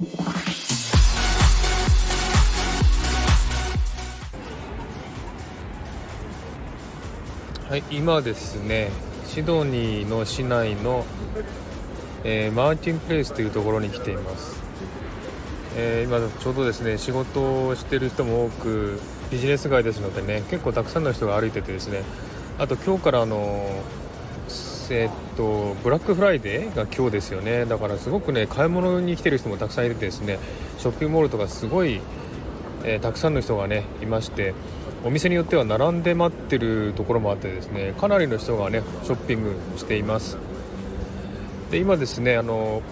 はい今ですねシドニーの市内の、えー、マーティンプレイスというところに来ています、えー、今ちょうどですね仕事をしてる人も多くビジネス街ですのでね結構たくさんの人が歩いててですねあと今日からあのえ、っとブラックフライデーが今日ですよね。だからすごくね買い物に来てる人もたくさんいてですね。ショッピングモールとかすごい、えー、たくさんの人がねいましてお店によっては並んで待ってるところもあってですねかなりの人がねショッピングしています。で今ですねあの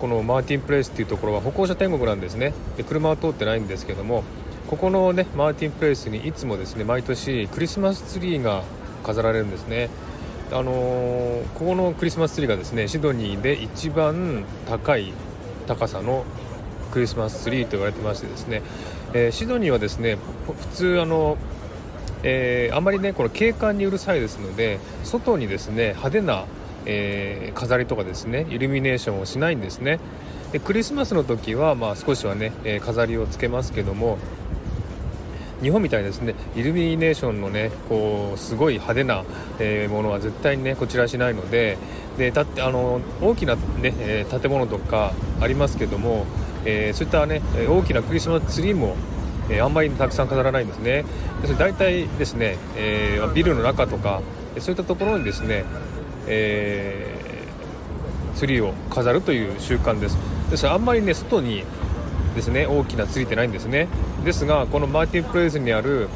このマーティンプレイスっていうところは歩行者天国なんですね。で車は通ってないんですけどもここのねマーティンプレイスにいつもですね毎年クリスマスツリーが飾られるんですね。あのー、ここのクリスマスツリーがですねシドニーで一番高い高さのクリスマスツリーと言われてましてですね、えー、シドニーはですね普通あの、えー、あまりねこの景観にうるさいですので外にですね派手な、えー、飾りとかですねイルミネーションをしないんですね。でクリスマスの時はまあ少しはね、え飾りをつけますけども日本みたいにですねイルミネーションのねこうすごい派手な、えー、ものは絶対にねこちらしないのででたってあの大きなね、えー、建物とかありますけども、えー、そういったね大きなクリスマスツリーもえあんまりたくさん飾らないんですね。でそれ大体ですね、えー、ビルの中とかそういったところにですね、えー、ツリーを飾るという習慣です。ですからあんまりね外にですね。大きなツリーってないんですね。ですがこのマーティンプレイスにある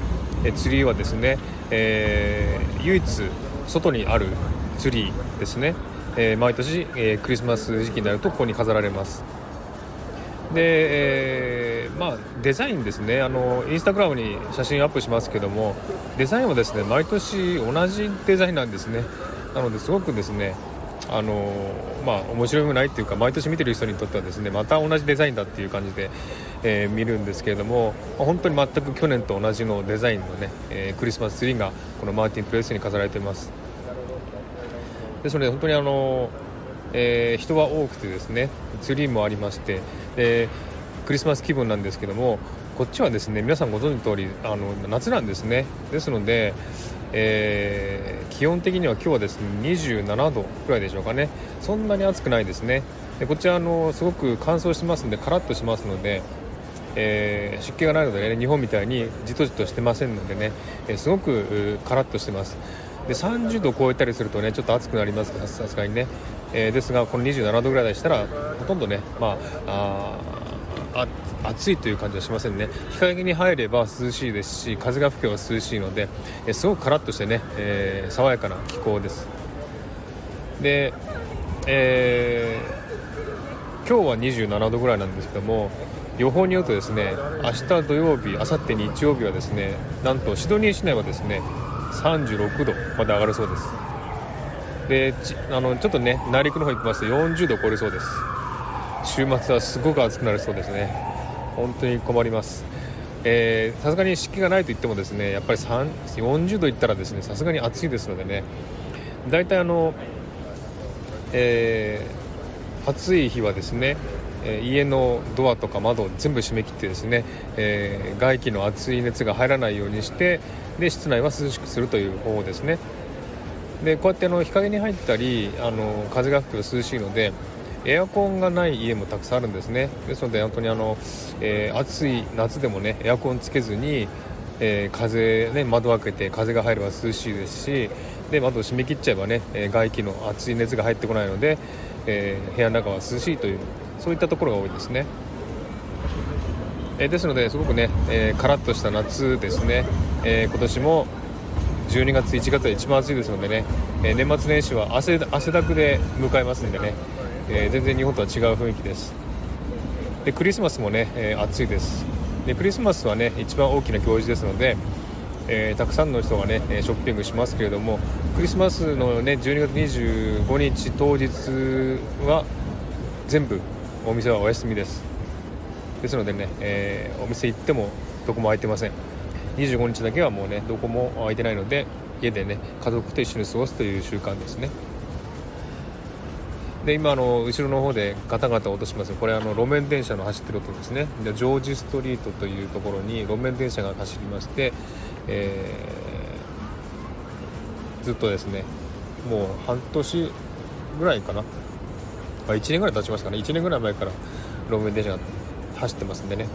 ツリーはですね、えー、唯一外にあるツリーですね、えー、毎年、えー、クリスマス時期になるとここに飾られます。で、えー、まあデザインですね。あのインスタグラムに写真アップしますけどもデザインはですね毎年同じデザインなんですね。なのですごくですねあのまあ面白くないっていうか毎年見てる人にとってはですねまた同じデザインだっていう感じで、えー、見るんですけれども本当に全く去年と同じのデザインのね、えー、クリスマスツリーがこのマーティンプレスに飾られています。ですので本当にあの、えー、人は多くてですねツリーもありましてでクリスマス気分なんですけどもこっちはですね皆さんご存知の通りあの夏なんですね。ですのでえー、気温的には今日はですね27度くらいでしょうかね。そんなに暑くないですね。でこちらのすごく乾燥してますのでカラッとしますので、えー、湿気がないのでね日本みたいにじとじとしてませんのでね、えー、すごくカラッとしてます。で30度を超えたりするとねちょっと暑くなりますさすがにね、え、ですがこの27度ぐらいでしたらほとんどねまあ暑いという感じはしませんね。日陰に入れば涼しいですし風が吹けば涼しいので、えすごくカラッとしてね、えー、爽やかな気候です。で、えー、今日は27度ぐらいなんですけども予報によるとですね明日土曜日明後日日曜日はですねなんとシドニー市内はですね36度まで上がるそうです。であのちょっとね内陸の方行きますと40度超えるそうです。週末はすごく暑くなるそうですね。本当に困ります。さすがに湿気がないと言ってもですねやっぱり40度いったらですねさすがに暑いですのでね。大体あの、えー、暑い日はですね家のドアとか窓を全部閉め切ってですね、えー、外気の熱い熱が入らないようにしてで室内は涼しくするという方法ですね。でこうやってあの日陰に入ったりあの風が吹くと涼しいのでエアコンがない家もたくさんあるんですね。ですので本当にあの、えー、暑い夏でもねエアコンつけずに、えー、風、ね、窓を開けて風が入れば涼しいですしで窓を閉め切っちゃえばね、外気の熱い熱が入ってこないので、えー、部屋の中は涼しいというそういったところが多いですね、えですのですごくね、えカラッとした夏ですね、え今年も12月1月は一番暑いですのでね、え年末年始は汗汗だくで迎えますんでね。えー、全然日本とは違う雰囲気です。でクリスマスもね、えー、暑いです。でクリスマスはね一番大きな行事ですので、えー、たくさんの人がねショッピングしますけれどもクリスマスのね12月25日当日は全部お店はお休みです。ですのでね、えー、お店行ってもどこも空いてません。25日だけはもうねどこも空いてないので家でね家族と一緒に過ごすという習慣ですね。で今あの後ろの方でガタガタ音しますこれあの路面電車の走ってる音ですね。でジョージストリートというところに路面電車が走りまして、えー、ずっとですねもう半年ぐらいかな、まあ、1年ぐらい経ちますかね。1年ぐらい前から路面電車が走ってますんでね。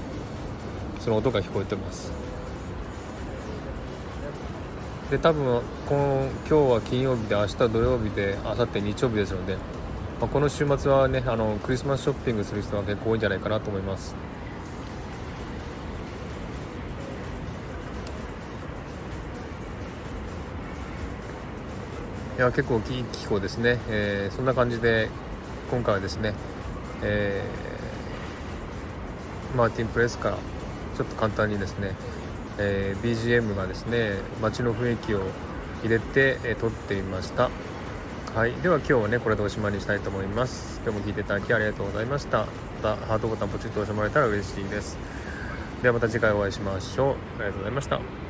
その音が聞こえてます。で多分この今日は金曜日で明日土曜日で明後日日曜日ですのでまあ、この週末はねあのクリスマスショッピングする人は結構多いんじゃないかなと思います。いや結構いい気候ですね、えー、そんな感じで今回はですね、えー、マーティンプレスからちょっと簡単にですね、えー、BGM がですね街の雰囲気を入れて、えー、撮ってみました。はい。では今日はねこれでおしまいにしたいと思います。今日も聞いていただきありがとうございました。またハートボタンポチッと押してもらえたら嬉しいです。ではまた次回お会いしましょう。ありがとうございました。